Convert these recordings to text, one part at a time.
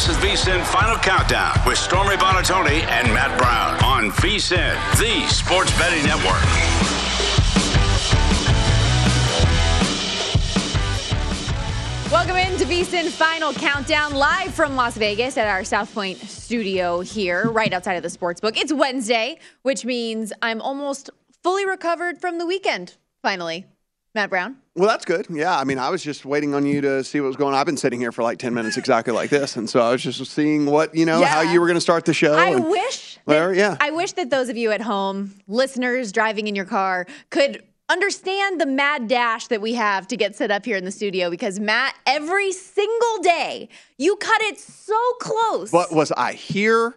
This is VSIN Final Countdown with Stormy Buonantony and Matt Brown on VSIN, the sports betting network. Welcome into VSIN Final Countdown live from Las Vegas at our South Point studio here, right outside of the sports book. It's Wednesday, which means I'm almost fully recovered from the weekend, finally. Matt Brown. Well, that's good. Yeah, I mean, I was just waiting on you to see what was going on. I've been sitting here for like 10 minutes exactly like this. And so I was just seeing what, you know, Yeah. how you were going to start the show. I wish. that- yeah. I wish that those of you at home, listeners driving in your car, could understand the mad dash that we have to get set up here in the studio because Matt, every single day, you cut it so close. But was I here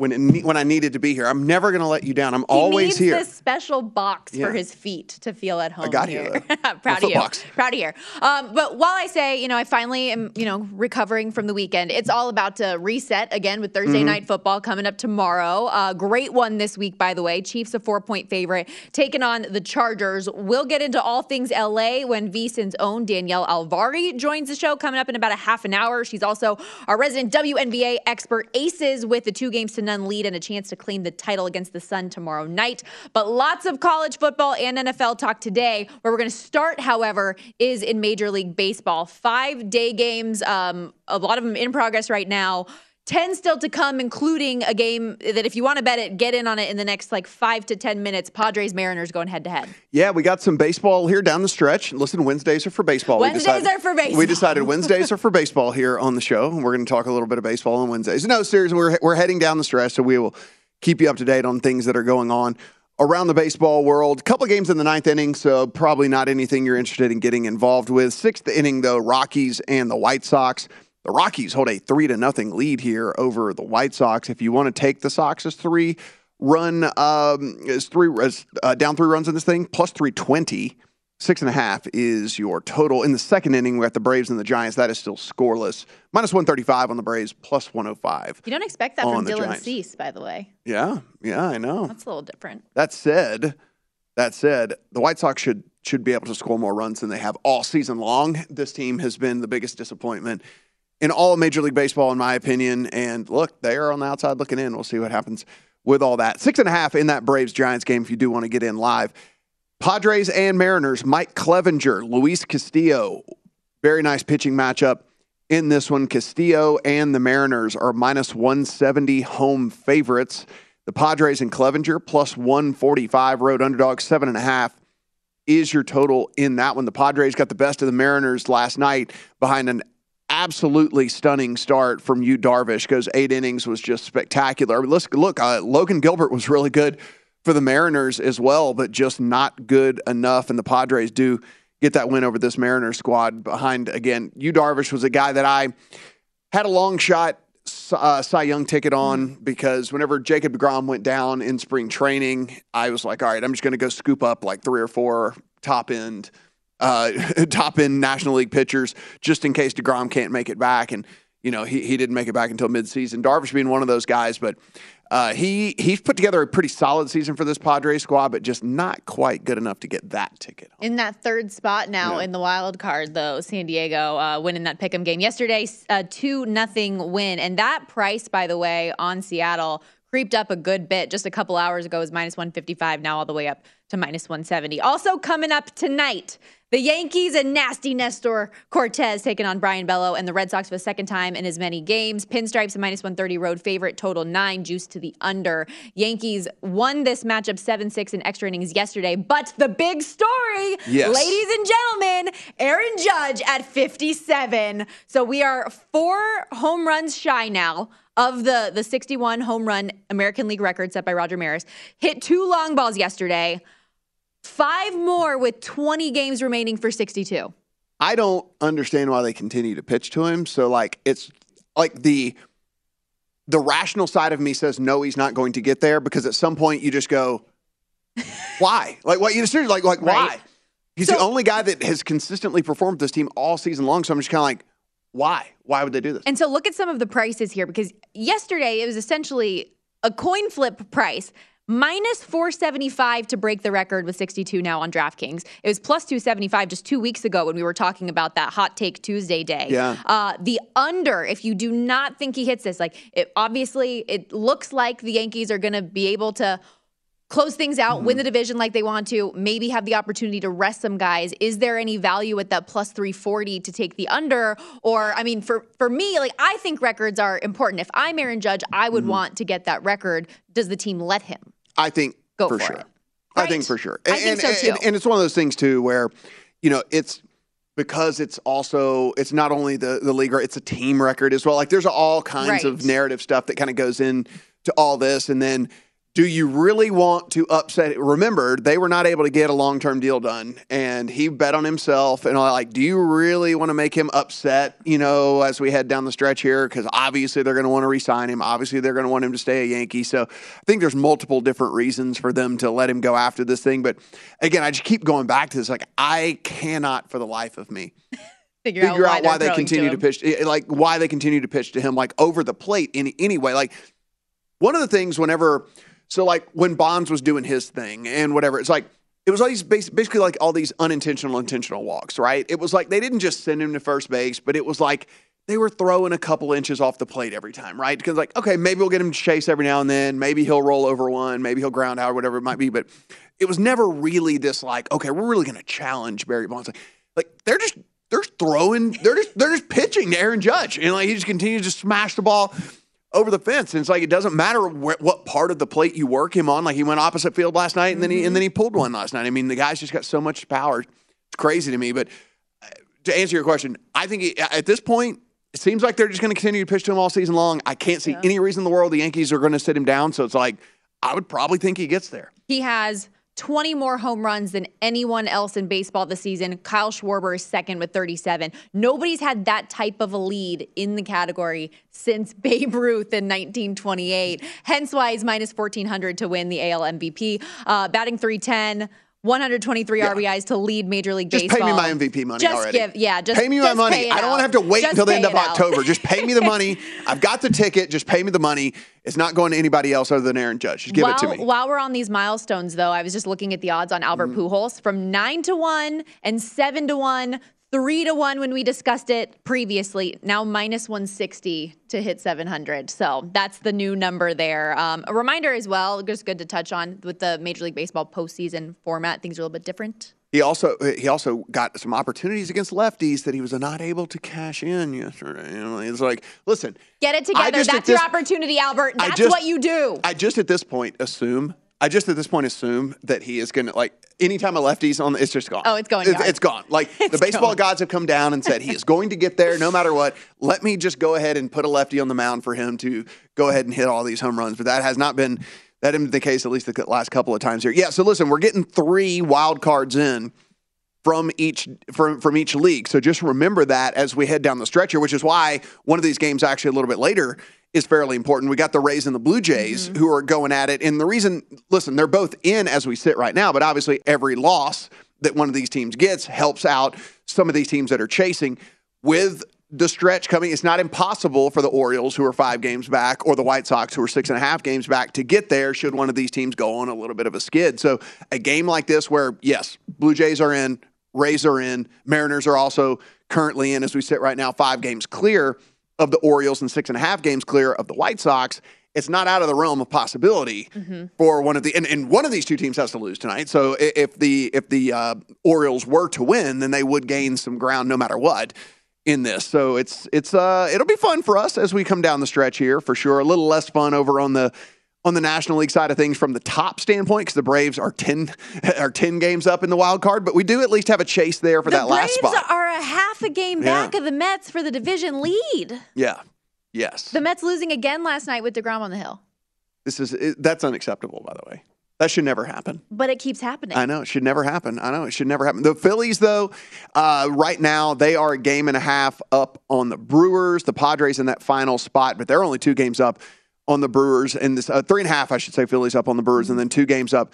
when it, when I needed to be here? I'm never going to let you down. I'm always here. he always needs here. this special box Yeah. for his feet to feel at home. I got here. here. Proud of you. box. Proud of you. Um, but while I say, you know, I finally am, you know, recovering from the weekend. It's all about to reset again with Thursday Mm-hmm. night football coming up tomorrow. Uh, great one this week, by the way. Chiefs a four point favorite taking on the Chargers. We'll get into all things LA when VSIN's own Danielle Alvari joins the show coming up in about a half an hour. She's also our resident WNBA expert. Aces with the two games to none lead and a chance to claim the title against the Sun tomorrow night. But lots of college football and NFL talk today. Where we're going to start, however, is in Major League Baseball. Five day games, um, a lot of them in progress right now. 10 still to come, including a game that if you want to bet it, get in on it in the next like five to 10 minutes. Padres Mariners going head to head. Yeah, we got some baseball here down the stretch. Listen, Wednesdays are for baseball. We Wednesdays decided- are for baseball. We decided Wednesdays are for baseball here on the show. and We're going to talk a little bit of baseball on Wednesdays. No, seriously, we're, we're heading down the stretch, so we will keep you up to date on things that are going on around the baseball world. couple of games in the ninth inning, so probably not anything you're interested in getting involved with. Sixth inning, though, Rockies and the White Sox. The Rockies hold a three to nothing lead here over the White Sox. If you want to take the Sox as three run, um, is three as, uh, down three runs in this thing, plus three twenty. Six and a half is your total. In the second inning, we got the Braves and the Giants. That is still scoreless. Minus 135 on the Braves, plus 105. You don't expect that from Dylan Giants. Cease, by the way. Yeah, yeah, I know. That's a little different. That said, that said, the White Sox should should be able to score more runs than they have all season long. This team has been the biggest disappointment in all of Major League Baseball, in my opinion. And look, they are on the outside looking in. We'll see what happens with all that. Six and a half in that Braves Giants game if you do want to get in live. Padres and Mariners, Mike Clevinger, Luis Castillo. Very nice pitching matchup in this one. Castillo and the Mariners are minus 170 home favorites. The Padres and Clevinger plus 145 road underdog, seven and a half is your total in that one. The Padres got the best of the Mariners last night behind an absolutely stunning start from Yu Darvish because eight innings was just spectacular. Let's look. Uh, Logan Gilbert was really good for the Mariners as well, but just not good enough. And the Padres do get that win over this Mariners squad behind again. Yu Darvish was a guy that I had a long shot uh, Cy Young ticket on because whenever Jacob DeGrom went down in spring training, I was like, all right, I'm just going to go scoop up like three or four top end, uh, top end National League pitchers just in case DeGrom can't make it back. And you know, he, he didn't make it back until midseason. Darvish being one of those guys, but uh, he he's put together a pretty solid season for this Padres squad, but just not quite good enough to get that ticket. In that third spot now yeah. in the wild card, though, San Diego uh, winning that pick'em game yesterday, a two nothing win, and that price, by the way, on Seattle creeped up a good bit. Just a couple hours ago was minus 155, now all the way up to minus 170. Also coming up tonight, the Yankees and nasty Nestor Cortes taking on Brayan Bello and the Red Sox for the second time in as many games. Pinstripes a minus 130 road favorite, total nine, juice to the under. Yankees won this matchup 7 6 in extra innings yesterday. But the big story, yes. ladies and gentlemen, Aaron Judge at 57. So we are four home runs shy now of the, the 61 home run American League record set by Roger Maris. Hit two long balls yesterday. Five more with 20 games remaining for 62. I don't understand why they continue to pitch to him. So like it's like the the rational side of me says no, he's not going to get there because at some point you just go, why? like what you just like like right. why? He's so, the only guy that has consistently performed this team all season long. So I'm just kind of like, why? Why would they do this? And so look at some of the prices here because yesterday it was essentially a coin flip price minus 475 to break the record with 62 now on DraftKings. It was plus 275 just two weeks ago when we were talking about that hot take Tuesday day. Yeah. Uh, the under, if you do not think he hits this, like it, obviously it looks like the Yankees are going to be able to close things out, mm-hmm. win the division like they want to, maybe have the opportunity to rest some guys. Is there any value at that plus 340 to take the under? Or, I mean, for, for me, like, I think records are important. If I'm Aaron Judge, I would mm-hmm. want to get that record. Does the team let him? I think Go for, for sure. Right? I think for sure. And, I think so too. And, and it's one of those things, too, where, you know, it's, because it's also it's not only the the league it's a team record as well like there's all kinds right. of narrative stuff that kind of goes in to all this and then do you really want to upset? Remember, they were not able to get a long term deal done, and he bet on himself. And I like, do you really want to make him upset? You know, as we head down the stretch here, because obviously they're going to want to resign him. Obviously, they're going to want him to stay a Yankee. So I think there's multiple different reasons for them to let him go after this thing. But again, I just keep going back to this. Like, I cannot, for the life of me. Figure, figure out why, why they continue to, to pitch, eh, like why they continue to pitch to him, like over the plate in any way. Like one of the things, whenever so like when Bonds was doing his thing and whatever, it's like it was all these basically like all these unintentional intentional walks, right? It was like they didn't just send him to first base, but it was like they were throwing a couple inches off the plate every time, right? Because like, okay, maybe we'll get him to chase every now and then. Maybe he'll roll over one. Maybe he'll ground out or whatever it might be. But it was never really this like, okay, we're really going to challenge Barry Bonds. Like, like they're just they're throwing, they're just they're just pitching to Aaron Judge, and like he just continues to smash the ball over the fence. And it's like it doesn't matter wh- what part of the plate you work him on. Like he went opposite field last night, and then he and then he pulled one last night. I mean, the guy's just got so much power. It's crazy to me. But uh, to answer your question, I think he, at this point. It seems like they're just going to continue to pitch to him all season long. I can't see yeah. any reason in the world the Yankees are going to sit him down. So it's like, I would probably think he gets there. He has 20 more home runs than anyone else in baseball this season. Kyle Schwarber is second with 37. Nobody's had that type of a lead in the category since Babe Ruth in 1928. Hence why he's minus 1400 to win the AL MVP. Uh, batting 310. 123 yeah. RBIs to lead Major League just Baseball. Just pay me my MVP money just already. Give, yeah, just pay me just my money. I don't want to have to wait just until the end of. October. just pay me the money. I've got the ticket. Just pay me the money. It's not going to anybody else other than Aaron Judge. Just give while, it to me. While we're on these milestones, though, I was just looking at the odds on Albert mm-hmm. Pujols from nine to one and seven to one three to one when we discussed it previously. Now minus 160 to hit 700. So that's the new number there. Um, a reminder as well, just good to touch on with the Major League Baseball postseason format. Things are a little bit different. He also he also got some opportunities against lefties that he was not able to cash in yesterday. You know, it's like, listen, get it together. That's this, your opportunity, Albert. That's just, what you do. I just at this point assume I just at this point assume that he is going to like anytime a lefty's on, the it's just gone. Oh, it's going It's, it's gone. Like the baseball going. gods have come down and said he is going to get there no matter what. Let me just go ahead and put a lefty on the mound for him to go ahead and hit all these home runs. But that has not been that isn't the case at least the last couple of times here. Yeah. So listen, we're getting three wild cards in from each from from each league. So just remember that as we head down the stretch here, which is why one of these games actually a little bit later is fairly important. We got the Rays and the Blue Jays mm-hmm. who are going at it, and the reason, listen, they're both in as we sit right now, but obviously every loss that one of these teams gets helps out some of these teams that are chasing with. The stretch coming, it's not impossible for the Orioles, who are five games back, or the White Sox, who are six and a half games back, to get there should one of these teams go on a little bit of a skid. So, a game like this, where, yes, Blue Jays are in, Rays are in. Mariners are also currently in as we sit right now, five games clear of the Orioles and six and a half games clear of the White Sox. It's not out of the realm of possibility for one of the and, and one of these two teams has to lose tonight. So if the if the uh, Orioles were to win, then they would gain some ground no matter what in this. So it's it's uh it'll be fun for us as we come down the stretch here for sure. A little less fun over on the on the National League side of things from the top standpoint because the Braves are 10 are 10 games up in the wild card, but we do at least have a chase there for the that last spot. Braves are a half a game Yeah. back of the Mets for the division lead. yeah. Yes. The Mets losing again last night with DeGrom on the hill. this is it, that's unacceptable by the way. That should never happen. But it keeps happening. I know it should never happen. I know it should never happen. The Phillies, though, uh, right now they are a game and a half up on the Brewers. The Padres in that final spot, but they're only two games up on the Brewers, and this uh, three and a half, I should say, Phillies up on the Brewers, and then two games up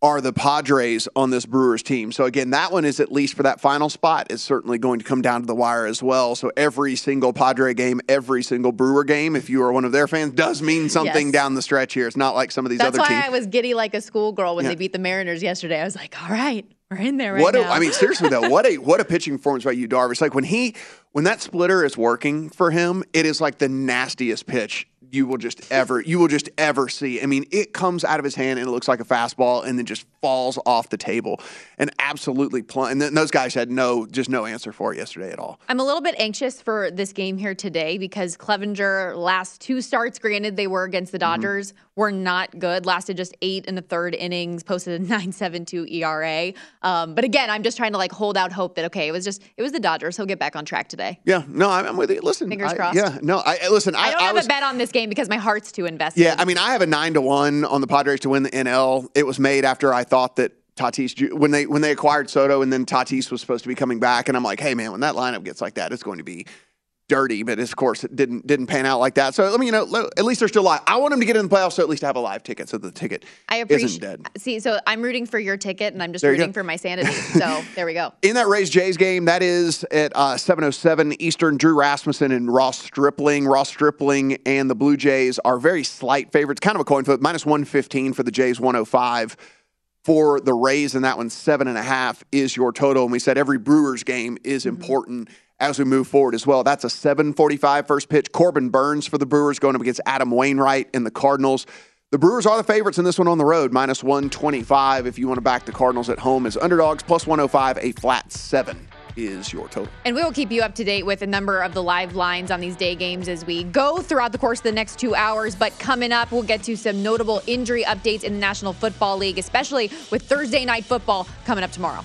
are the Padres on this Brewers team. So again, that one is at least for that final spot is certainly going to come down to the wire as well. So every single Padre game, every single Brewer game, if you are one of their fans, does mean something Yes. down the stretch here. It's not like some of these That's other teams. That's why. I was giddy like a schoolgirl when Yeah. they beat the Mariners yesterday. I was like, all right, we're in there right what a, now. I mean, seriously though, what a what a pitching performance by Yu, Darvish. Like when he when that splitter is working for him, it is like the nastiest pitch you will just ever you will just ever see. I mean, it comes out of his hand and it looks like a fastball, and then just falls off the table and absolutely plunge. And then those guys had no just no answer for it yesterday at all. I'm a little bit anxious for this game here today because Clevinger last two starts, granted they were against the Dodgers, were not good. Lasted just eight and a third innings, posted a 9.72 ERA. Um, but again, I'm just trying to like hold out hope that okay, it was just it was the Dodgers. He'll get back on track today. Yeah, no, I'm, I'm with you. Listen, Fingers I- crossed. Yeah, no, I I- listen. I, I don't I have was, a bet on this game because my heart's too invested. Yeah, I mean, I have a nine to one on the Padres to win the NL. It was made after I thought that Tatis when they when they acquired Soto and then Tatis was supposed to be coming back, and I'm like, hey man, when that lineup gets like that, it's going to be dirty. But of course, it didn't didn't pan out like that. So let me you know, at least they're still alive. I want them to get in the playoffs, so at least I have a live ticket, so the ticket I isn't appreciate. dead. See, so I'm rooting for your ticket, and I'm just rooting go. for my sanity. So there we go. In that Rays Jays game, that is at uh, 7:07 Eastern. Drew Rasmussen and Ross Stripling. Ross Stripling and the Blue Jays are very slight favorites, kind of a coin flip. Minus 115 for the Jays, 105 for the Rays, and that one seven and a half is your total. And we said every Brewers game is mm-hmm. important as we move forward as well. That's a 7:45 first pitch. Corbin Burnes for the Brewers going up against Adam Wainwright and the Cardinals. The Brewers are the favorites in this one on the road, minus 125. If you want to back the Cardinals at home as underdogs, plus 105, a flat seven is your total. And we will keep you up to date with a number of the live lines on these day games as we go throughout the course of the next two hours. But coming up, we'll get to some notable injury updates in the National Football League, especially with Thursday night football coming up tomorrow.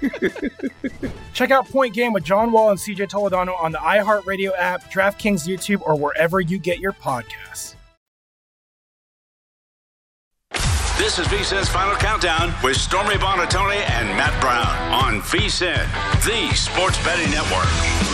Check out Point Game with John Wall and CJ Toledano on the iHeartRadio app, DraftKings YouTube, or wherever you get your podcasts. This is VSIN's Final Countdown with Stormy Buonantony and Matt Brown on VSIN, the sports betting network.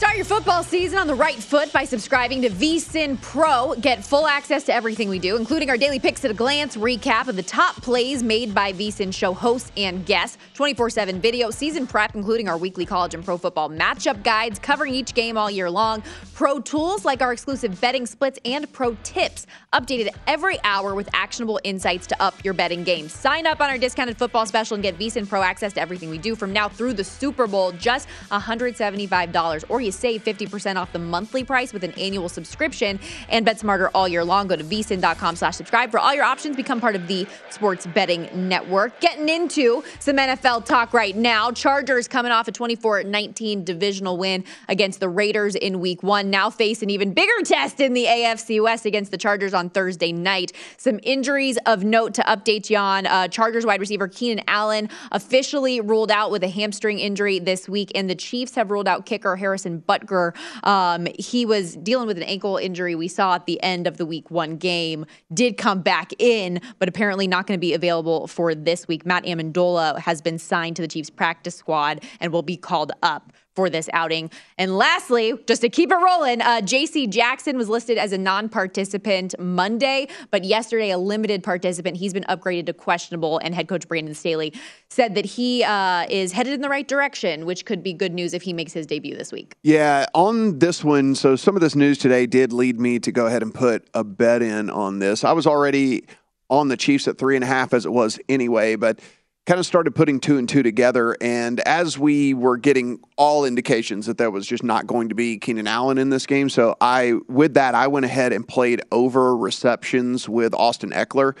Start your football season on the right foot by subscribing to VSIN Pro. Get full access to everything we do, including our daily picks at a glance recap of the top plays made by VSIN show hosts and guests, 24 7 video, season prep, including our weekly college and pro football matchup guides covering each game all year long, pro tools like our exclusive betting splits, and pro tips updated every hour with actionable insights to up your betting game. Sign up on our discounted football special and get VSIN Pro access to everything we do from now through the Super Bowl, just $175. Or you save 50% off the monthly price with an annual subscription and bet smarter all year long. Go to vsin.com slash subscribe for all your options. Become part of the sports betting network. Getting into some NFL talk right now. Chargers coming off a 24-19 divisional win against the Raiders in week one. Now face an even bigger test in the AFC West against the Chargers on Thursday night. Some injuries of note to update you on. Uh, Chargers wide receiver Keenan Allen officially ruled out with a hamstring injury this week, and the Chiefs have ruled out kicker Harrison Butker. Um, he was dealing with an ankle injury we saw at the end of the week one game, did come back in, but apparently not going to be available for this week. Matt Ammendola has been signed to the Chiefs practice squad and will be called up for this outing. And lastly, just to keep it rolling, uh, J.C. Jackson was listed as a non-participant Monday, but yesterday a limited participant. He's been upgraded to questionable, and head coach Brandon Staley said that he uh, is headed in the right direction, which could be good news if he makes his debut this week. Yeah, on this one, so some of this news today did lead me to go ahead and put a bet in on this. I was already on the Chiefs at three and a half as it was anyway, but – kind of started putting two and two together. And as we were getting all indications that there was just not going to be Keenan Allen in this game, so I, with that, I went ahead and played over receptions with Austin Ekeler.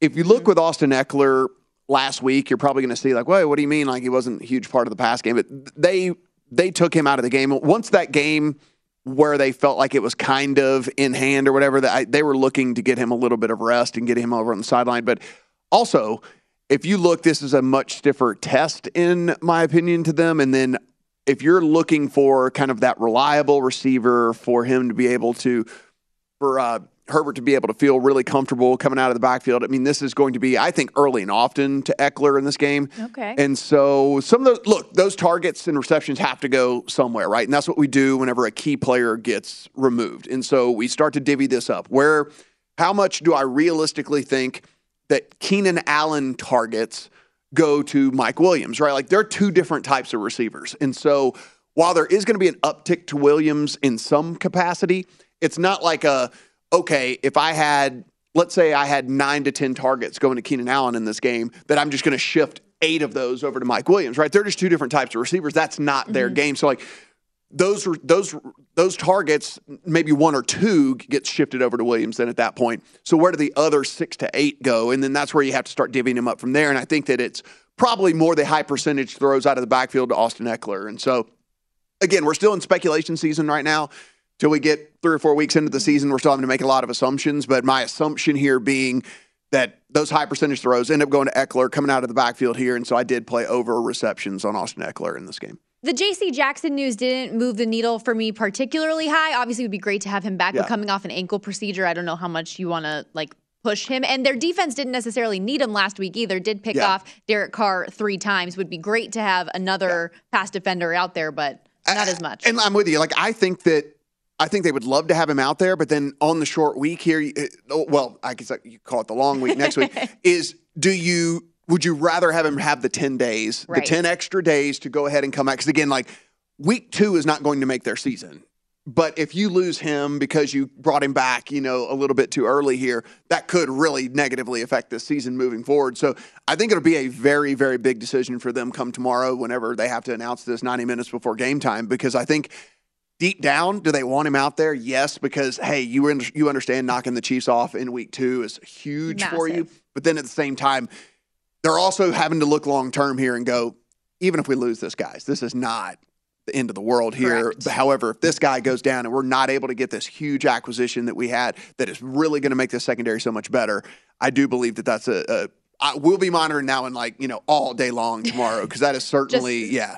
If you look mm-hmm. with Austin Ekeler last week, you're probably going to see like, "Wait, what do you mean? Like he wasn't a huge part of the pass game?" But they they took him out of the game once that game where they felt like it was kind of in hand or whatever. That they were looking to get him a little bit of rest and get him over on the sideline, but also if you look, this is a much stiffer test, in my opinion, to them. And then if you're looking for kind of that reliable receiver for him to be able to, for uh, Herbert to be able to feel really comfortable coming out of the backfield, I mean, this is going to be, I think, early and often to Ekeler in this game. Okay. And so some of those, look, those targets and receptions have to go somewhere, right? And that's what we do whenever a key player gets removed. And so we start to divvy this up. Where, how much do I realistically think? That Keenan Allen targets go to Mike Williams, right? Like there are two different types of receivers. And so while there is going to be an uptick to Williams in some capacity, it's not like a, okay, if I had, let's say I had nine to 10 targets going to Keenan Allen in this game, that I'm just going to shift eight of those over to Mike Williams, right? They're just two different types of receivers. That's not their mm-hmm. game. So, like, those those those targets, maybe one or two gets shifted over to Williams then at that point. So where do the other six to eight go? And then that's where you have to start divvying them up from there. And I think that it's probably more the high percentage throws out of the backfield to Austin Ekeler. And so again, we're still in speculation season right now. Till we get three or four weeks into the season, we're still having to make a lot of assumptions. But my assumption here being that those high percentage throws end up going to Ekeler coming out of the backfield here. And so I did play over receptions on Austin Ekeler in this game. The JC Jackson news didn't move the needle for me particularly high. Obviously, it would be great to have him back, Yeah. but coming off an ankle procedure, I don't know how much you want to like push him. And their defense didn't necessarily need him last week either. Did pick Yeah. off Derek Carr three times. Would be great to have another pass defender out there, but not as much. And I'm with you. Like I think that I think they would love to have him out there, but then on the short week here, uh, well, I guess you call it the long week next week. Is do you would you rather have him have the ten days, Right. the ten extra days to go ahead and come out? Because again, like week two is not going to make their season. But if you lose him because you brought him back, you know, a little bit too early here, that could really negatively affect this season moving forward. So I think it'll be a very, very big decision for them come tomorrow whenever they have to announce this 90 minutes before game time. Because I think deep down, do they want him out there? Yes, because hey, you you understand knocking the Chiefs off in week two is huge for you. But then at the same time, they're also having to look long term here and go, even if we lose this, guys, this is not the end of the world here. However, if this guy goes down and we're not able to get this huge acquisition that we had that is really going to make this secondary so much better, I do believe that that's a. a I, we'll be monitoring now and like you know all day long tomorrow because that is certainly yeah.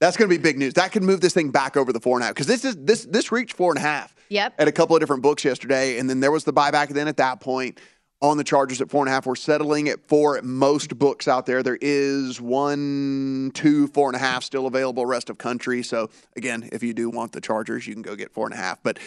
That's going to be big news. That could move this thing back over the four and a half because this is this this reached four and a half Yep. at a couple of different books yesterday, and then there was the buyback. Then at that point, on the Chargers at four and a half, we're settling at four at most books out there. There is one, two, four and a half still available rest of country. So again, if you do want the Chargers, you can go get four and a half. But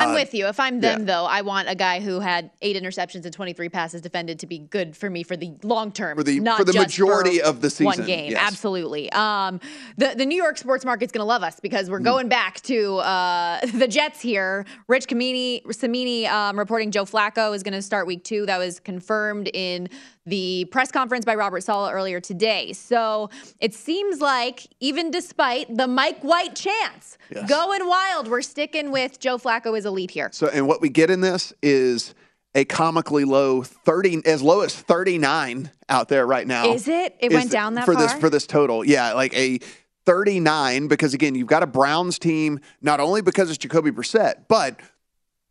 I'm uh, with you. If I'm them, yeah. though, I want a guy who had eight interceptions and 23 passes defended to be good for me for the long term, For the- not for the majority for of the season. One game, yes. absolutely. Um, the the New York sports market's going to love us because we're going back to uh, the Jets here. Rich Kamini, Cimini um, reporting Joe Flacco is going to start week two. That was confirmed in the press conference by Robert Saleh earlier today. So it seems like even despite the Mike White chance Yes. going wild, we're sticking with Joe Flacco as a lead here. So, and what we get in this is a comically low thirty, as low as thirty nine out there right now. Is it? It Is went down that for this for this total. Yeah, like a thirty nine because again, you've got a Browns team not only because it's Jacoby Brissett, but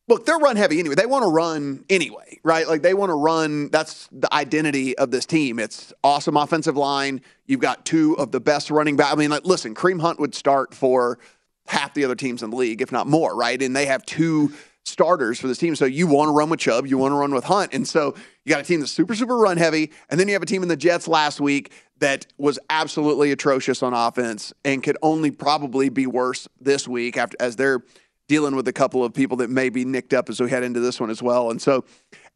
look, they're run heavy anyway. They want to run anyway, right? Like they want to run. That's the identity of this team. It's awesome offensive line. You've got two of the best running back. I mean, like, listen, Kareem Hunt would start for half the other teams in the league, if not more, right? And they have two starters for this team. So you want to run with Chubb, you want to run with Hunt. And so you got a team that's super, super run heavy. And then you have a team in the Jets last week that was absolutely atrocious on offense and could only probably be worse this week after as they're dealing with a couple of people that may be nicked up as we head into this one as well. And so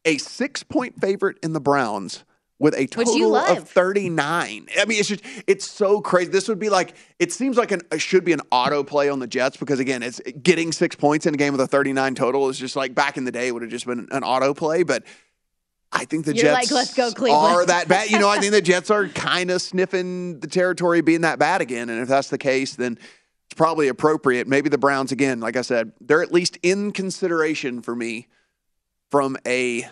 a six point favorite in the Browns with a total of 39. I mean, it's just, it's so crazy. This would be like, it seems like an, it should be an auto play on the Jets because, again, it's getting six points in a game with a 39 total is just like back in the day, it would have just been an auto play. But I think the You're Jets like, "Let's go, Cleveland." are that bad. You know, I think the Jets are kind of sniffing the territory being that bad again. And if that's the case, then it's probably appropriate. Maybe the Browns, again, like I said, they're at least in consideration for me from a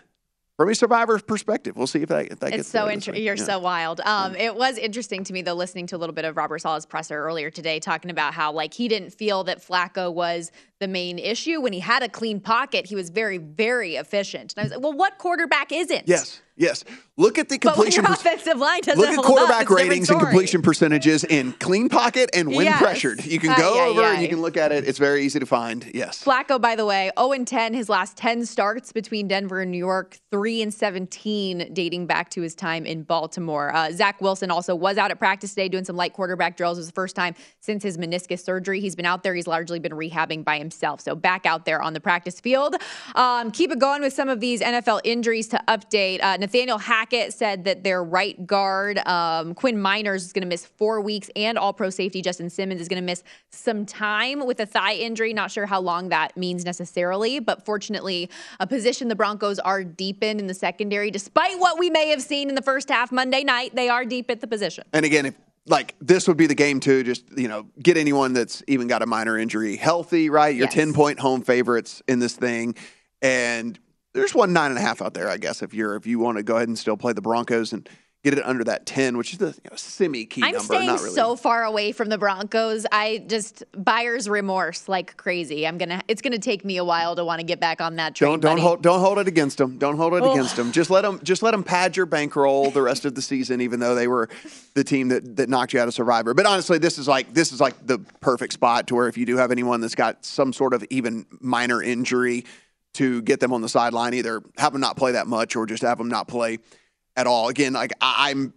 from a survivor's perspective. We'll see if that if that It's gets so interesting. You're Yeah. so wild. Um, it was interesting to me though, listening to a little bit of Robert Saleh's presser earlier today, talking about how like he didn't feel that Flacco was the main issue when he had a clean pocket. He was very, very efficient. And I was like, well, what quarterback isn't? Yes, yes. Look at the But completion. your per- offensive line doesn't Look at quarterback up, it's a different ratings and completion percentages in clean pocket and when Yes. pressured. You can Ay, go over and you can look at it. It's very easy to find. Yes. Flacco, by the way, 0 and 10 his last 10 starts between Denver and New York, 3 and 17 dating back to his time in Baltimore. Uh, Zach Wilson also was out at practice today doing some light quarterback drills. It was the first time since his meniscus surgery. He's been out there. He's largely been rehabbing by himself. So back out there on the practice field. Um, keep it going with some of these NFL injuries to update. Uh, Nathaniel Hackett said that their right guard, um, Quinn Meinerz, is going to miss four weeks, and all pro safety Justin Simmons is going to miss some time with a thigh injury. Not sure how long that means necessarily, but fortunately, a position the Broncos are deep in in the secondary. Despite what we may have seen in the first half Monday night, they are deep at the position. And again, if like this would be the game to just you know get anyone that's even got a minor injury healthy. Right, your Yes. ten point home favorites in this thing, and there's one nine and a half out there. I guess if you're if you want to go ahead and still play the Broncos and get it under that ten, which is the you know, semi key I'm number. staying not really. so far away from the Broncos. I just buyer's remorse like crazy. I'm gonna. It's gonna take me a while to want to get back on that train. Don't don't buddy. hold don't hold it against them. Don't hold it Oh. against them. Just let them just let them pad your bankroll the rest of the season, even though they were the team that that knocked you out of Survivor. But honestly, this is like this is like the perfect spot to where if you do have anyone that's got some sort of even minor injury, to get them on the sideline, either have them not play that much or just have them not play at all. Again, like I, I'm,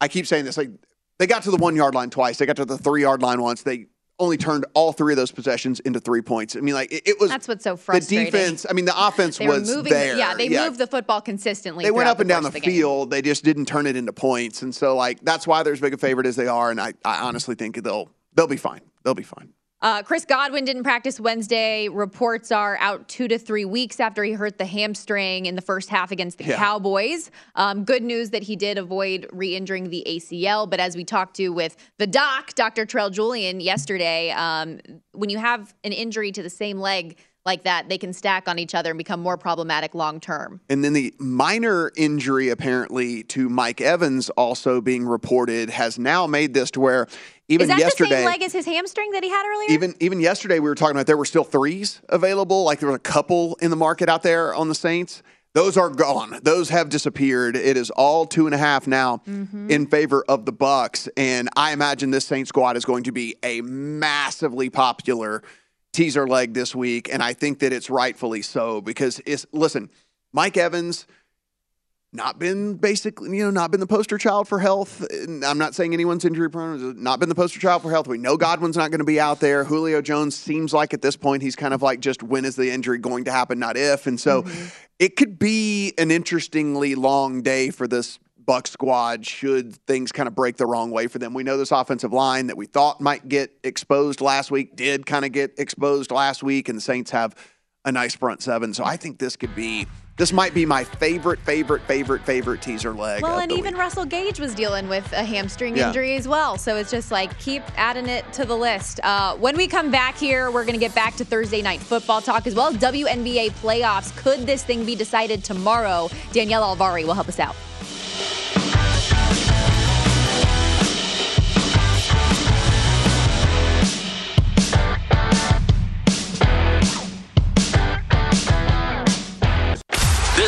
I keep saying this, like they got to the one yard line twice, they got to the three yard line once, they only turned all three of those possessions into three points. I mean, like it, it was That's what's so frustrating. the defense. I mean, the offense was moving. there. Yeah, they moved the football consistently. They went up and down the, game. field. They just didn't turn it into points, and so like that's why they're as big a favorite as they are. And I, I honestly think they'll they'll be fine. They'll be fine. Uh, Chris Godwin didn't practice Wednesday. Reports are out two to three weeks after he hurt the hamstring in the first half against the Yeah. Cowboys. Um, good news that he did avoid re injuring the ACL. But as we talked to with the doc, Dr. Trell Julian, yesterday, um, when you have an injury to the same leg like that, they can stack on each other and become more problematic long term. And then the minor injury, apparently, to Mike Evans, also being reported, has now made this to where even Is that yesterday, the same leg as his hamstring that he had earlier? even even yesterday, we were talking about there were still threes available. Like there was a couple in the market out there on the Saints. Those are gone. Those have disappeared. It is all two and a half now Mm-hmm. in favor of the Bucs. And I imagine this Saints squad is going to be a massively popular teaser leg this week. And I think that it's rightfully so because it's listen, Mike Evans not been basically, you know, not been the poster child for health. And I'm not saying anyone's injury prone, not been the poster child for health. We know Godwin's not going to be out there. Julio Jones seems like at this point he's kind of like just when is the injury going to happen, not if. And so mm-hmm. it could be an interestingly long day for this Buc squad should things kind of break the wrong way for them. We know this offensive line that we thought might get exposed last week did kind of get exposed last week, and the Saints have a nice front seven. So I think this could be this might be my favorite, favorite, favorite, favorite teaser leg. Well, and even Russell Gage was dealing with a hamstring Yeah. injury as well. So it's just like keep adding it to the list. Uh, when we come back here, we're going to get back to Thursday night football talk as well as WNBA playoffs. Could this thing be decided tomorrow? Danielle Alvari will help us out.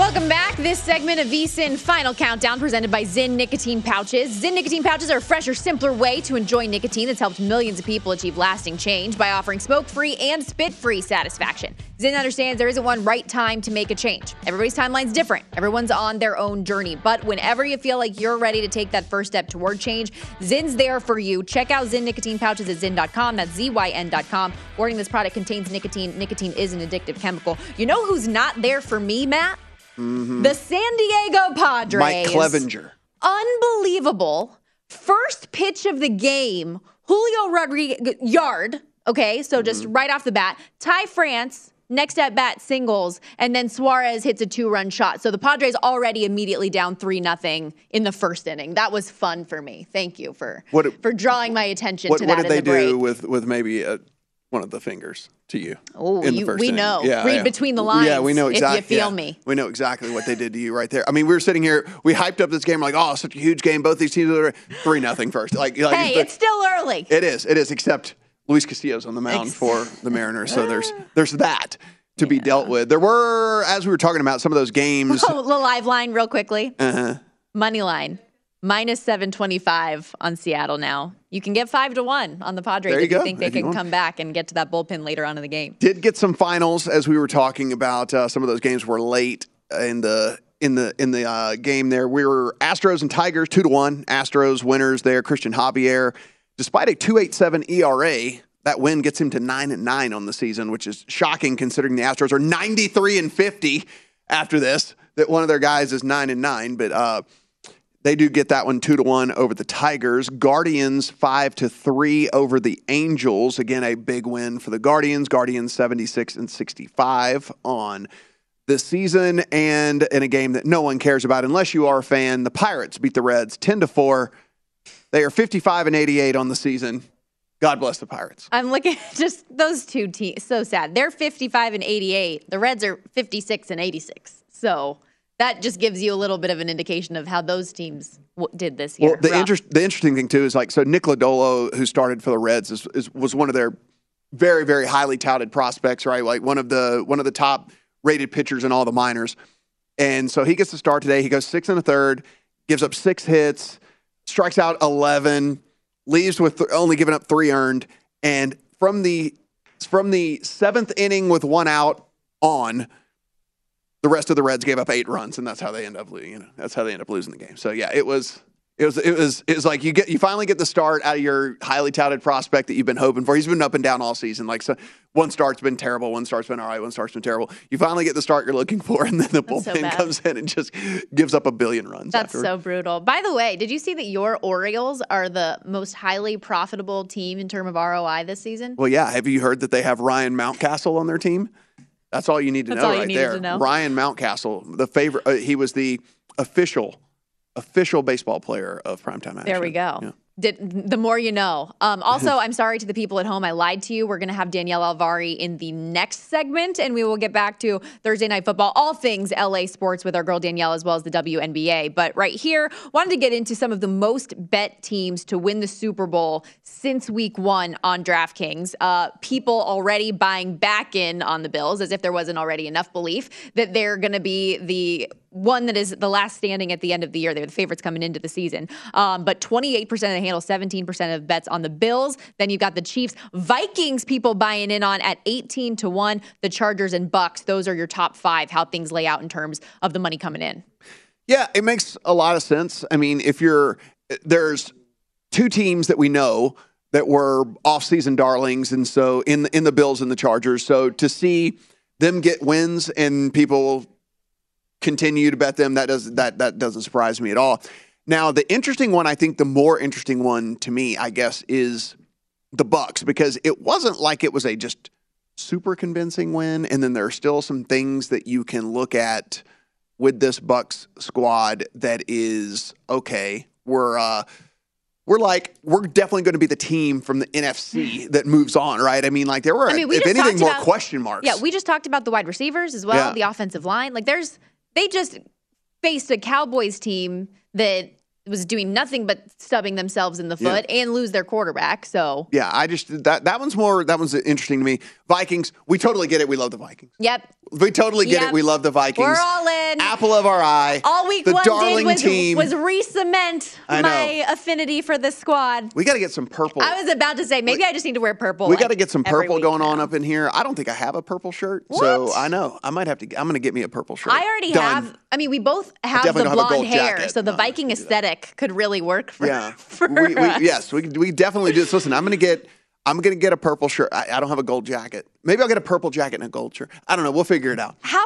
Welcome back. This segment of VSIN Final Countdown presented by Zyn Nicotine Pouches. Zyn Nicotine Pouches are a fresher, simpler way to enjoy nicotine that's helped millions of people achieve lasting change by offering smoke-free and spit-free satisfaction. Zyn understands there isn't one right time to make a change. Everybody's timeline's different. Everyone's on their own journey. But whenever you feel like you're ready to take that first step toward change, Zyn's there for you. Check out Zyn Nicotine Pouches at Zyn.com. That's Z-Y-N.com. Warning this product contains nicotine. Nicotine is an addictive chemical. You know who's not there for me, Matt? Mhm. The San Diego Padres. Mike Clevinger. Unbelievable. First pitch of the game, Julio Rodriguez yard. Okay, so just Mm-hmm. right off the bat, Ty France next at bat singles, and then Suarez hits a two-run shot. So the Padres already immediately down three nothing in the first inning. That was fun for me. Thank you for What- for drawing my attention What, to that. what did they the do with with maybe uh one of the fingers to you? Oh, in the you- first we inning? know. Read between the lines. Yeah, we know if you exactly. feel me. We know exactly what they did to you right there. I mean, we were sitting here, we hyped up this game like, oh, such a huge game. Both these teams are three nothing first. Like, like Hey, the- it's still early. It is. It is. Except Luis Castillo's on the mound for the Mariners, so there's there's that to be dealt with. There were, as we were talking about, some of those games. Oh, the live line, real quickly. uh Money line. Minus 725 on Seattle now. You can get five to one on the Padres There you if you go, think they if can come back and get to that bullpen later on in the game. Did get some finals as we were talking about. Uh, some of those games were late in the in the in the uh, game. There, we were Astros and Tigers two to one. Astros winners there. Cristian Javier, despite a two eight seven ERA. That win gets him to nine and nine on the season, which is shocking considering the Astros are ninety three and fifty after this. That one of their guys is nine and nine, but uh, They do get that one two to one over the Tigers. Guardians five to three over the Angels. Again, a big win for the Guardians. Guardians 76 and 65 on this season. And in a game that no one cares about unless you are a fan, the Pirates beat the Reds 10 to 4. They are 55 and 88 on the season. God bless the Pirates. I'm looking at just those two teams. So sad. They're 55 and 88. The Reds are 56 and 86. So that just gives you a little bit of an indication of how those teams w- did this year. Well, the, interest, the interesting thing too is like so Nick Lodolo, who started for the Reds, is, is, was one of their very very highly touted prospects, right? Like one of the one of the top rated pitchers in all the minors, and so he gets to start today. He goes six and a third, gives up six hits, strikes out eleven, leaves with th- only giving up three earned, and from the from the seventh inning with one out on the rest of the Reds gave up eight runs, and that's how they end up losing. You know, that's how they end up losing the game. So yeah, it was. It was, it was it was like you get you finally get the start out of your highly touted prospect that you've been hoping for. He's been up and down all season. Like so, one start's been terrible, one start's been all right, one start's been terrible. You finally get the start you're looking for, and then the That's so bullpen bad. comes in and just gives up a billion runs. That's after. so brutal. By the way, did you see that your Orioles are the most highly profitable team in terms of ROI this season? Well, yeah. Have you heard that they have Ryan Mountcastle on their team? That's all you need to That's know right there. know. Ryan Mountcastle, the favorite. Uh, he was the official official baseball player of primetime action. There we go. Yeah. Did, the more you know. Um, also, I'm sorry to the people at home. I lied to you. We're going to have Danielle Alvari in the next segment, and we will get back to Thursday Night Football, all things LA sports with our girl Danielle, as well as the WNBA. But right here, wanted to get into some of the most bet teams to win the Super Bowl since week one on DraftKings. Uh, people already buying back in on the Bills as if there wasn't already enough belief that they're going to be the one that is the last standing at the end of the year. They're the favorites coming into the season. Um, but 28% of the handle, 17% of bets on the Bills. Then you've got the Chiefs, Vikings, people buying in on at 18 to 1. The Chargers and Bucs. Those are your top five, how things lay out in terms of the money coming in. Yeah, it makes a lot of sense. I mean, if you're there's two teams that we know that were off-season darlings, and so in in the Bills and the Chargers. So to see them get wins and people continue to bet them, that does that that doesn't surprise me at all. Now, the interesting one, I think, the more interesting one to me, I guess, is the Bucs because it wasn't like it was a just super convincing win, and then there are still some things that you can look at with this Bucs squad that is okay. We're uh, we're like we're definitely going to be the team from the NFC that moves on, right? I mean, like there were, I mean, we if anything, more about- question marks. Yeah, we just talked about the wide receivers as well, Yeah. the offensive line. Like there's they just faced a Cowboys team that was doing nothing but stubbing themselves in the Yeah. foot and lose their quarterback. So Yeah, I just that that one's more that one's interesting to me. Vikings, we totally get it. We love the Vikings. Yep. We totally get Yep. it. We love the Vikings. We're all in. Apple of our eye. All week the one darling did was, team. was re-cement my affinity for the squad. we got to get some purple. I was about to say maybe I just need to wear purple. we like, got to get some purple going on up in here. I don't think I have a purple shirt, so I know I might have to. I'm going to get me a purple shirt. I already Done. have. I mean, we both have the don't have blonde hair, jacket. so the Viking aesthetic could really work for, Yeah. for we, we, us. yes, we, we definitely do. So listen, I'm going to get. I'm going to get a purple shirt. I, I don't have a gold jacket. Maybe I'll get a purple jacket and a gold shirt. I don't know. We'll figure it out. How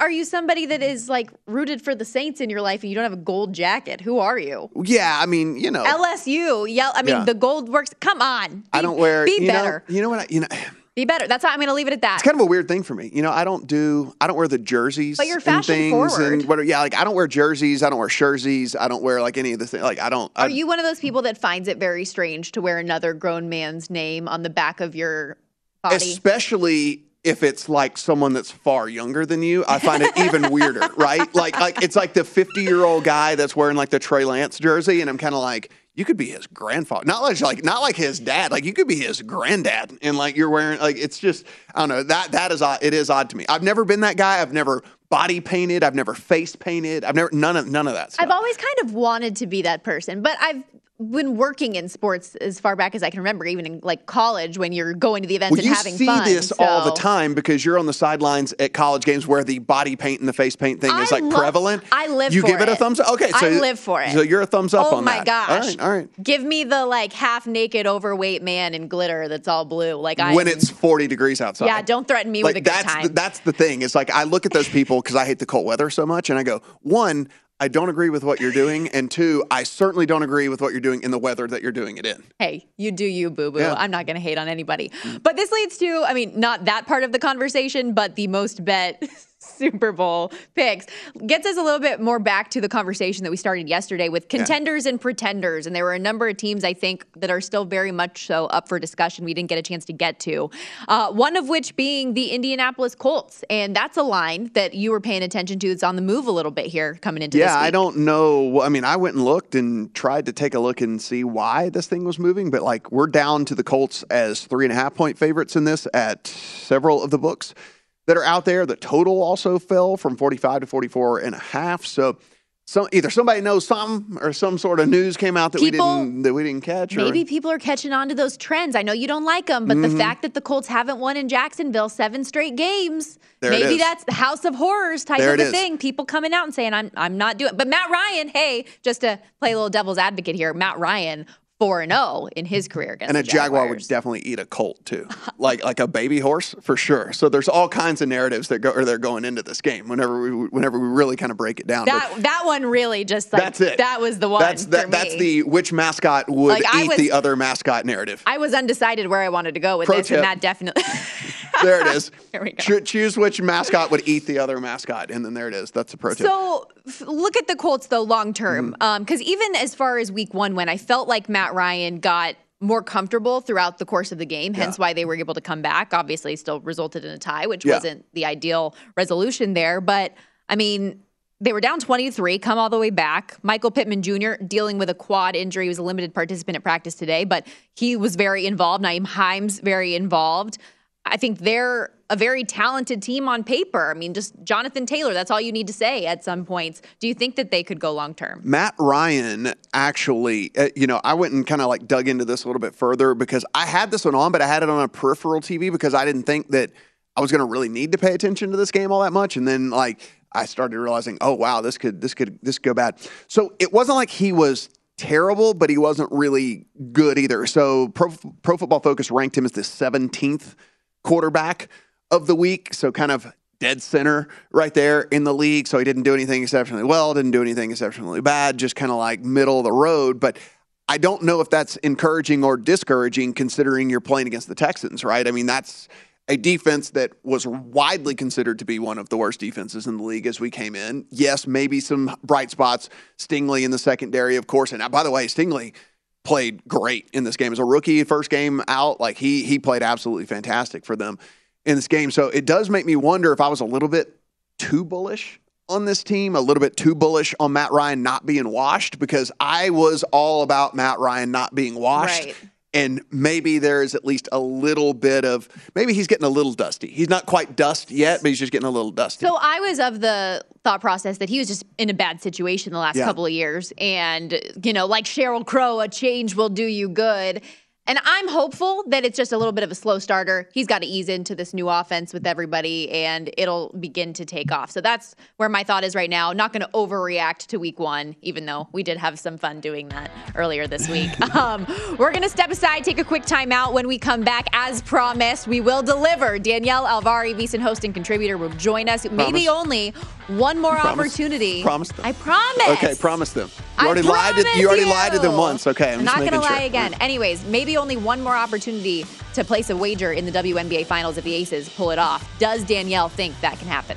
are you somebody that is like rooted for the Saints in your life and you don't have a gold jacket? Who are you? Yeah, I mean, you know, LSU. Yeah, I mean Yeah. the gold works. Come on. I don't wear. Be you better. Know, you know what? I, you know, Be better. That's how I'm going to leave it at that. it's kind of a weird thing for me. You know, I don't do. I don't wear the jerseys. But you're and fashion things forward. And what, yeah, like I don't wear jerseys. I don't wear jerseys. I don't wear like any of the things. Like I don't. I, Are you one of those people that finds it very strange to wear another grown man's name on the back of your body? especially if it's like someone that's far younger than you, I find it even weirder, right? Like, like it's like the 50 year old guy that's wearing like the Trey Lance jersey, and I'm kind of like, you could be his grandfather, not like like not like his dad, like you could be his granddad, and like you're wearing like it's just I don't know that that is odd. It is odd to me. I've never been that guy. I've never body painted. I've never face painted. I've never none of none of that stuff. I've always kind of wanted to be that person, but I've been working in sports as far back as I can remember, even in like college when you're going to the events Well, and you having see fun. this all the time because you're on the sidelines at college games where the body paint and the face paint thing is like love- prevalent. I live You give it, a thumbs up. Okay, so I live for it. So you're a thumbs up oh on my gosh! All right, all right. Give me the like half naked, overweight man in glitter that's all blue. Like I when it's 40 degrees outside. yeah, don't threaten me like with a good that's time. the, that's the thing. It's like I look at those people because I hate the cold weather so much, and I go, one, I don't agree with what you're doing, and two, I certainly don't agree with what you're doing in the weather that you're doing it in. Hey, you do you, boo boo. Yeah. I'm not going to hate on anybody. Mm. But this leads to, I mean, not that part of the conversation, but the most bet Super Bowl picks gets us a little bit more back to the conversation that we started yesterday with contenders and pretenders. And there were a number of teams, I think, that are still very much so up for discussion. We didn't get a chance to get to. Uh, one of which being the Indianapolis Colts. And that's a line that you were paying attention to. It's on the move a little bit here coming into this Yeah. I don't know. I mean, I went and looked and tried to take a look and see why this thing was moving, but like we're down to the Colts as three and a half point favorites in this at several of the books that are out there. The total also fell from 45 to 44 and a half. So some either somebody knows something or some sort of news came out that People- we didn't that we didn't catch. or- Maybe people are catching on to those trends. I know you don't like them, but the Mhm. fact that the Colts haven't won in Jacksonville seven straight games, There maybe that's the House of Horrors type There of a thing. People coming out and saying, "I'm I'm not doing." But Matt Ryan, hey, just to play a little devil's advocate here, Matt Ryan four and zero in his career against and a jaguar would definitely eat a colt too, like like a baby horse for sure. So there's all kinds of narratives that go or they're going into this game. Whenever we whenever we really kind of break it down, But That that one really just like That's it. that was the one. that's that, that's the which mascot would Like, eat was- the other mascot narrative. I was undecided where I wanted to go with Pro this, tip. and that definitely. there it is. Here we go. Cho- choose which mascot would eat the other mascot, and then there it is. That's a pro tip. So f- look at the Colts though long term, Mm-hmm. because even as far as Week One went, I felt like Matt Ryan got more comfortable throughout the course of the game. Hence why they were able to come back. Obviously, still resulted in a tie, which Yeah. wasn't the ideal resolution there. But I mean. They were down 23, come all the way back. Michael Pittman Jr. dealing with a quad injury. He was a limited participant at practice today, but he was very involved. Nyheim Hines very involved. I think they're a very talented team on paper. I mean, just Jonathan Taylor, that's all you need to say at some points. Do you think that they could go long term? Matt Ryan actually, uh, you know, I went and kind of like dug into this a little bit further because I had this one on, but I had it on a peripheral TV because I didn't think that I was going to really need to pay attention to this game all that much. And then like I started realizing, oh wow, this could this could this could go bad. So it wasn't like he was terrible, but he wasn't really good either. So Pro, Pro Football Focus ranked him as the 17th quarterback of the week. So kind of dead center right there in the league. So he didn't do anything exceptionally well, didn't do anything exceptionally bad, just kind of like middle of the road. But I don't know if that's encouraging or discouraging considering you're playing against the Texans, right? I mean, that's a defense that was widely considered to be one of the worst defenses in the league as we came in. Yes, maybe some bright spots. Stingley in the secondary, of course. And by the way, Stingley played great in this game. As a rookie first game out like he he played absolutely fantastic for them in this game. So it does make me wonder if i was a little bit too bullish on this team a little bit too bullish on matt ryan not being washed because i was all about matt ryan not being washed. Right. And maybe there's at least a little bit of maybe he's getting a little dusty he's not quite dust yet but he's just getting a little dusty So I was of the thought process that he was just in a bad situation the last Yeah. couple of years. And, you know, like Sheryl Crow, a change will do you good. And I'm hopeful that it's just a little bit of a slow starter. He's got to ease into this new offense with everybody and it'll begin to take off. So that's where my thought is right now. Not going to overreact to week one, even though we did have some fun doing that earlier this week. um, we're going to step aside, take a quick timeout. When we come back, as promised, we will deliver. Danielle Alvari, VSiN host and contributor, will join us. Maybe only one more Promise? opportunity. Promise them. I promise. okay promise them you I already lied to, you already lied to them once okay i'm, I'm just not gonna lie sure. again. Anyways, maybe only one more opportunity to place a wager in the WNBA Finals if the Aces pull it off. Does Danielle think that can happen?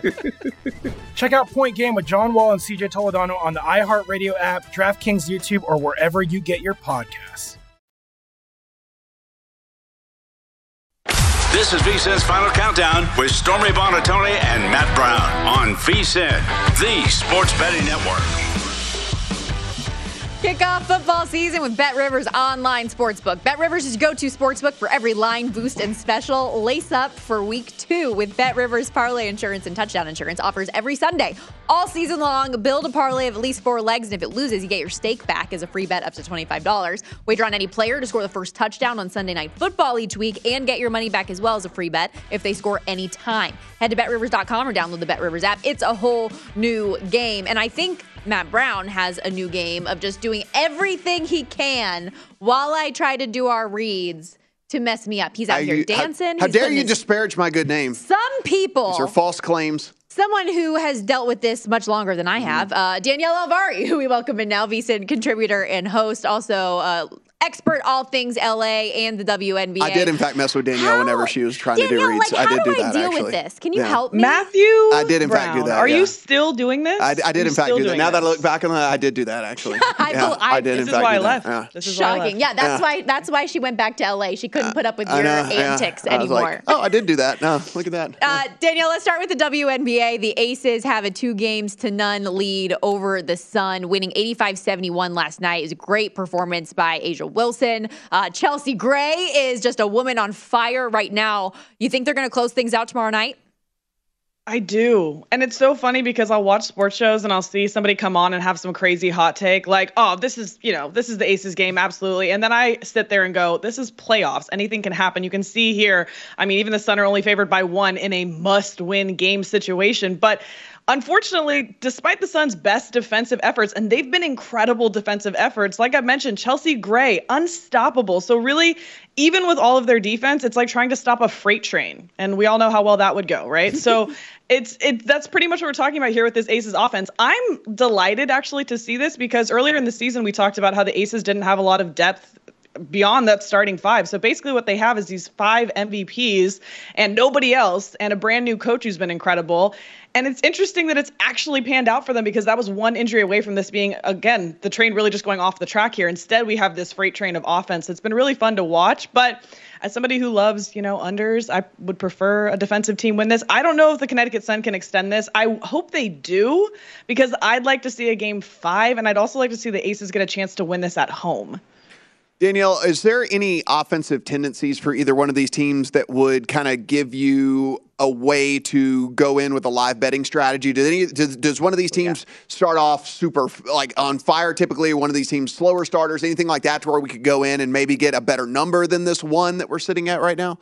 Check out Point Game with John Wall and CJ Toledano on the iHeartRadio app, DraftKings YouTube, or wherever you get your podcasts. This is VSIN's Final Countdown with Stormy Buonantony and Matt Brown on VSIN, the sports betting network. Kick off football season with Bet Rivers Online Sportsbook. Bet Rivers is your go to sportsbook for every line, boost, and special. Lace up for week two with Bet Rivers Parlay Insurance and Touchdown Insurance offers every Sunday. All season long, build a parlay of at least four legs, and if it loses, you get your stake back as a free bet up to $25. Wager on any player to score the first touchdown on Sunday Night Football each week and get your money back as well as a free bet if they score any time. Head to betrivers.com or download the Bet Rivers app. It's a whole new game. And I think Matt Brown has a new game of just doing everything he can while I try to do our reads to mess me up. He's out How here how- dancing. How, He's dare you disparage my good name? Some people. These are false claims. Someone who has dealt with this much longer than I Mm-hmm. have, uh, Danielle Alvari, who we welcome in now, VSIN contributor and host, also uh, expert all things LA and the WNBA. I did, in fact, mess with Danielle whenever she was trying to do Danielle, reads. like, I how did do do I deal actually. with this? Can you Yeah. help me? Matthew, I did, in fact, do that, Are yeah. you still doing this? I, I did, in You're fact, do that. doing Now that I look back on that, I did do that actually. I yeah, bel- I- I did. This in is fact, why I left. Yeah. This is Shocking. Yeah, that's Yeah. why that's why she went back to LA. She couldn't put up with your antics anymore. oh, I did do that. No, look at that. Uh, Danielle, let's start with the WNBA. The Aces have a two games to none lead over the Sun, winning 85 71 last night. It was a great performance by A'ja Wilson. Uh, Chelsea Gray is just a woman on fire right now. You think they're going to close things out tomorrow night? I do. And it's so funny because I'll watch sports shows and I'll see somebody come on and have some crazy hot take like, oh, this is, you know, this is the Aces game, absolutely. And then I sit there and go, this is playoffs. Anything can happen. You can see here, I mean, even the Sun are only favored by one in a must win game situation. But Unfortunately, despite the Suns' best defensive efforts, and they've been incredible defensive efforts, like I mentioned, Chelsea Gray, unstoppable. So, really, even with all of their defense, it's like trying to stop a freight train. And we all know how well that would go, right? So, it's it that's pretty much what we're talking about here with this Aces offense. I'm delighted actually to see this because earlier in the season we talked about how the Aces didn't have a lot of depth beyond that starting five. So basically, what they have is these five MVPs and nobody else, and a brand new coach who's been incredible. And it's interesting that it's actually panned out for them because that was one injury away from this being, again, the train really just going off the track here. Instead, we have this freight train of offense. It's been really fun to watch. But as somebody who loves, you know, unders, I would prefer a defensive team win this. I don't know if the Connecticut Sun can extend this. I hope they do because I'd like to see a game five, and I'd also like to see the Aces get a chance to win this at home. Danielle, is there any offensive tendencies for either one of these teams that would kind of give you a way to go in with a live betting strategy? Do any, does, does one of these oh, teams start off super like on fire typically, or one of these teams slower starters, anything like that, to where we could go in and maybe get a better number than this one that we're sitting at right now?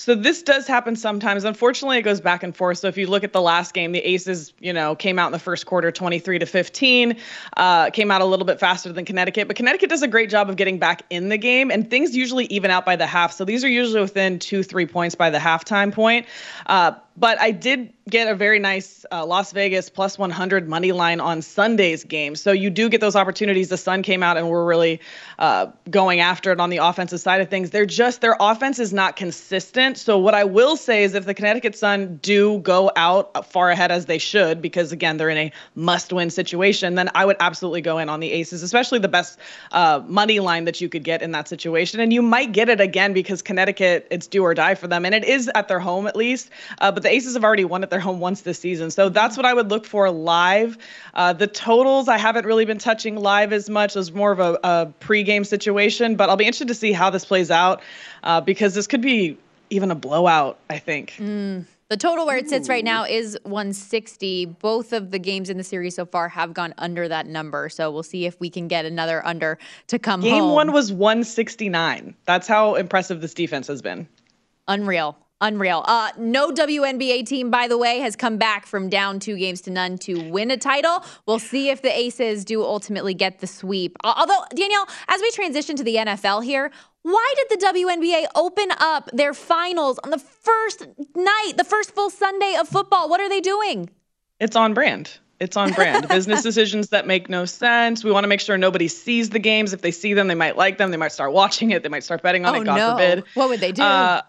So this does happen sometimes. Unfortunately, it goes back and forth. So if you look at the last game, the Aces, you know, came out in the first quarter 23 to 15, uh, came out a little bit faster than Connecticut, but Connecticut does a great job of getting back in the game, and things usually even out by the half. So these are usually within two, three points by the halftime point. Uh, but I did get a very nice uh, Las Vegas plus 100 money line on Sunday's game. So you do get those opportunities. The Sun came out and we're really uh, going after it on the offensive side of things. They're just, their offense is not consistent. So what I will say is if the Connecticut Sun do go out far ahead as they should, because again, they're in a must win situation, then I would absolutely go in on the Aces, especially the best uh, money line that you could get in that situation. And you might get it again because Connecticut, it's do or die for them. And it is at their home at least. Uh, but the Aces have already won at their home once this season. So that's what I would look for live. Uh, the totals, I haven't really been touching live as much. as more of a, a pregame situation, but I'll be interested to see how this plays out uh, because this could be even a blowout, I think. Mm. The total where it sits right now is 160. Both of the games in the series so far have gone under that number. So we'll see if we can get another under to come home. Game home. one was 169. That's how impressive this defense has been. Unreal. Unreal. Uh, no WNBA team, by the way, has come back from down two games to none to win a title. We'll see if the Aces do ultimately get the sweep. Although, Danielle, as we transition to the NFL here, why did the WNBA open up their finals on the first night, the first full Sunday of football? What are they doing? It's on brand. It's on brand. Business decisions that make no sense. We want to make sure nobody sees the games. If they see them, they might like them. They might start watching it. They might start betting on oh, it. God no. forbid. What would they do? Uh,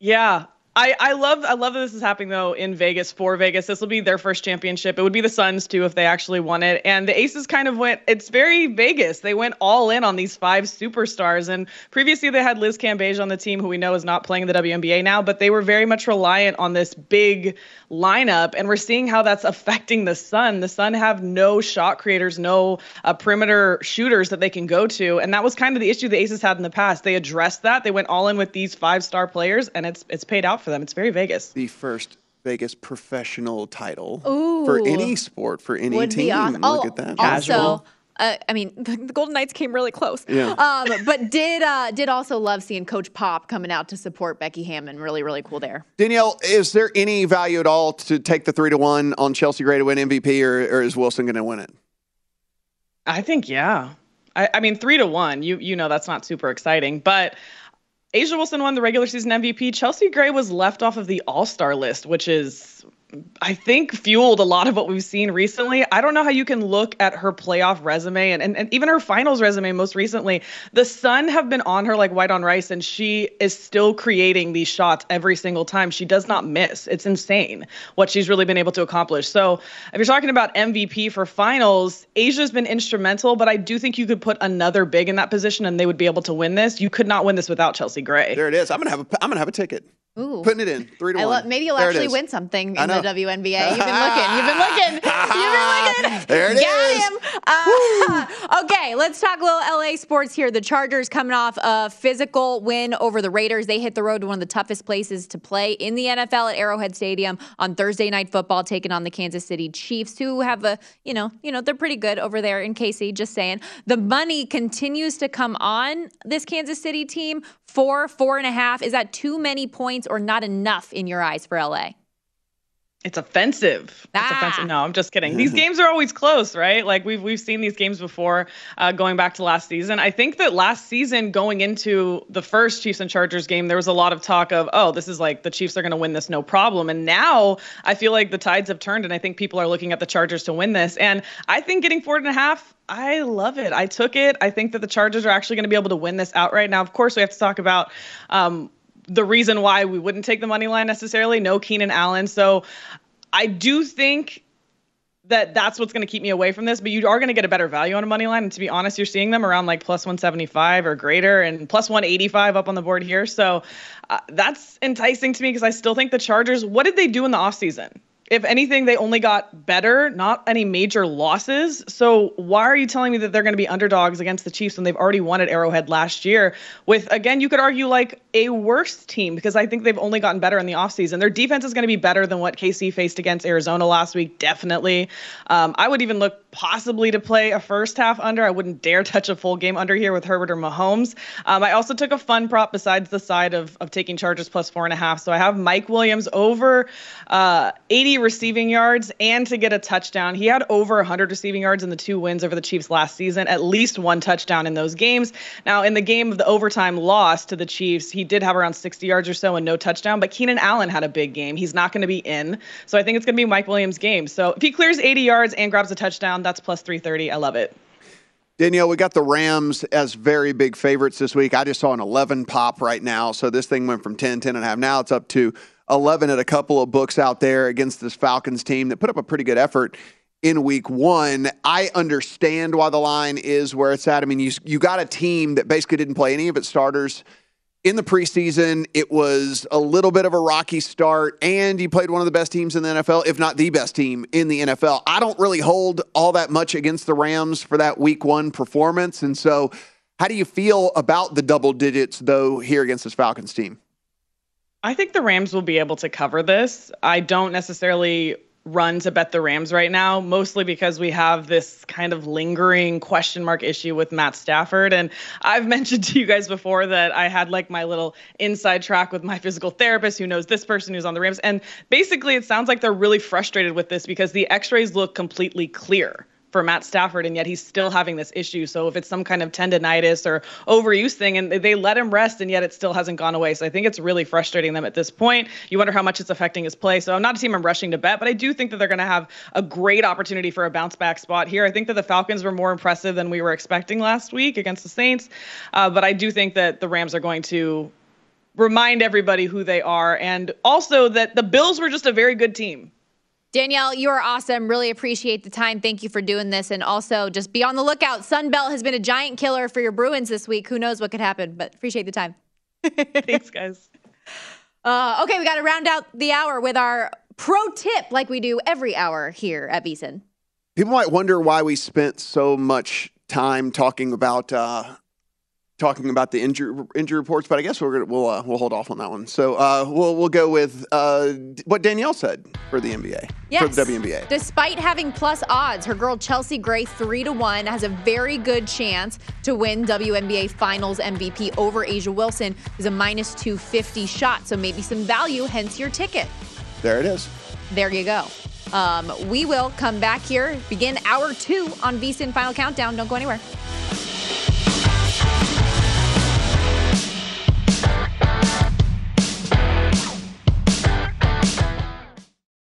yeah, I, I love I love that this is happening though in Vegas for Vegas. This will be their first championship. It would be the Suns too if they actually won it. And the Aces kind of went. It's very Vegas. They went all in on these five superstars. And previously they had Liz Cambage on the team, who we know is not playing in the WNBA now, but they were very much reliant on this big lineup. And we're seeing how that's affecting the Sun. The Sun have no shot creators, no uh, perimeter shooters that they can go to, and that was kind of the issue the Aces had in the past. They addressed that. They went all in with these five star players, and it's it's paid out them. It's very Vegas. The first Vegas professional title Ooh. for any sport for any Would team. awesome. Look Oh, at that. Also, uh, I mean, the, the Golden Knights came really close. Yeah. Um, but did uh, did also love seeing Coach Pop coming out to support Becky Hammon. Really, really cool there. Danielle, is there any value at all to take the three to one on Chelsea Gray to win MVP, or, or is Wilson going to win it? I think yeah. I, I mean three to one. You you know that's not super exciting, but A'ja Wilson won the regular season MVP. Chelsea Gray was left off of the All Star list, which is I think fueled a lot of what we've seen recently. I don't know how you can look at her playoff resume and, and, and even her finals resume most recently. The Sun have been on her like white on rice, and she is still creating these shots every single time. She does not miss. It's insane what she's really been able to accomplish. So if you're talking about MVP for finals, A'ja's been instrumental, but I do think you could put another big in that position and they would be able to win this. You could not win this without Chelsea Gray. There it is. I'm gonna have a I'm gonna have a ticket. Ooh. Putting it in three to I one. lo- maybe you'll There actually win something in the. WNBA. You've been looking. You've been looking. You've been looking. There it Got is. him. Uh, okay, let's talk a little LA sports here. The Chargers coming off a physical win over the Raiders. They hit the road to one of the toughest places to play in the NFL at Arrowhead Stadium on Thursday night football, taking on the Kansas City Chiefs, who have a, you know, you know, they're pretty good over there in KC. Just saying. The money continues to come on this Kansas City team. Four, four and a half. Is that too many points or not enough in your eyes for LA? It's offensive. It's offensive. No, I'm just kidding. These games are always close, right? Like we've we've seen these games before, uh, going back to last season. I think that last season, going into the first Chiefs and Chargers game, there was a lot of talk of, oh, this is like the Chiefs are going to win this no problem. And now I feel like the tides have turned, and I think people are looking at the Chargers to win this. And I think getting four and a half. I love it. I took it. I think that the Chargers are actually going to be able to win this outright. Now, of course, we have to talk about um, the reason why we wouldn't take the money line necessarily. No Keenan Allen. So I do think that that's what's going to keep me away from this, but you are going to get a better value on a money line. And to be honest, you're seeing them around like plus 175 or greater and plus 185 up on the board here. So uh, that's enticing to me because I still think the Chargers, what did they do in the offseason? If anything, they only got better, not any major losses. So why are you telling me that they're going to be underdogs against the Chiefs when they've already won at Arrowhead last year with, again, you could argue like a worse team because I think they've only gotten better in the offseason. Their defense is going to be better than what KC faced against Arizona last week, definitely. Um, I would even look possibly to play a first half under. I wouldn't dare touch a full game under here with Herbert or Mahomes. Um, I also took a fun prop besides the side of, of taking Chargers plus four and a half. So I have Mike Williams over uh, 80 receiving yards and to get a touchdown. He had over 100 receiving yards in the two wins over the Chiefs last season, at least one touchdown in those games. Now, in the game of the overtime loss to the Chiefs, he did have around 60 yards or so and no touchdown, but Keenan Allen had a big game. He's not going to be in. So I think it's going to be Mike Williams' game. So if he clears 80 yards and grabs a touchdown, that's plus 330. I love it. Danielle, we got the Rams as very big favorites this week. I just saw an 11 pop right now. So this thing went from 10, 10 and a half. Now it's up to 11 at a couple of books out there against this Falcons team that put up a pretty good effort in week one. I understand why the line is where it's at. I mean, you, you got a team that basically didn't play any of its starters in the preseason. It was a little bit of a rocky start, and you played one of the best teams in the NFL, if not the best team in the NFL. I don't really hold all that much against the Rams for that week one performance. And so, how do you feel about the double digits, though, here against this Falcons team? I think the Rams will be able to cover this. I don't necessarily run to bet the Rams right now, mostly because we have this kind of lingering question mark issue with Matt Stafford. And I've mentioned to you guys before that I had like my little inside track with my physical therapist who knows this person who's on the Rams. And basically, it sounds like they're really frustrated with this because the x rays look completely clear for Matt Stafford, and yet he's still having this issue. So if it's some kind of tendonitis or overuse thing, and they let him rest, and yet it still hasn't gone away. So I think it's really frustrating them at this point. You wonder how much it's affecting his play. So I'm not a team I'm rushing to bet, but I do think that they're going to have a great opportunity for a bounce back spot here. I think that the Falcons were more impressive than we were expecting last week against the Saints, uh, but I do think that the Rams are going to remind everybody who they are, and also that the Bills were just a very good team. Danielle, you are awesome. Really appreciate the time. Thank you for doing this. And also, just be on the lookout. Sunbelt has been a giant killer for your Bruins this week. Who knows what could happen, but appreciate the time. Thanks, guys. Uh, okay, we got to round out the hour with our pro tip like we do every hour here at VSiN. People might wonder why we spent so much time talking about uh, talking about the injury injury reports, but I guess we're gonna we'll uh, we'll hold off on that one. So uh, we'll we'll go with uh, what Danielle said for the NBA yes. for the WNBA. Despite having plus odds, her girl Chelsea Gray three to one has a very good chance to win WNBA Finals MVP over A'ja Wilson, who's a minus two fifty shot. So maybe some value, hence your ticket. There it is. There you go. Um, we will come back here, begin hour two on VSiN Final Countdown. Don't go anywhere.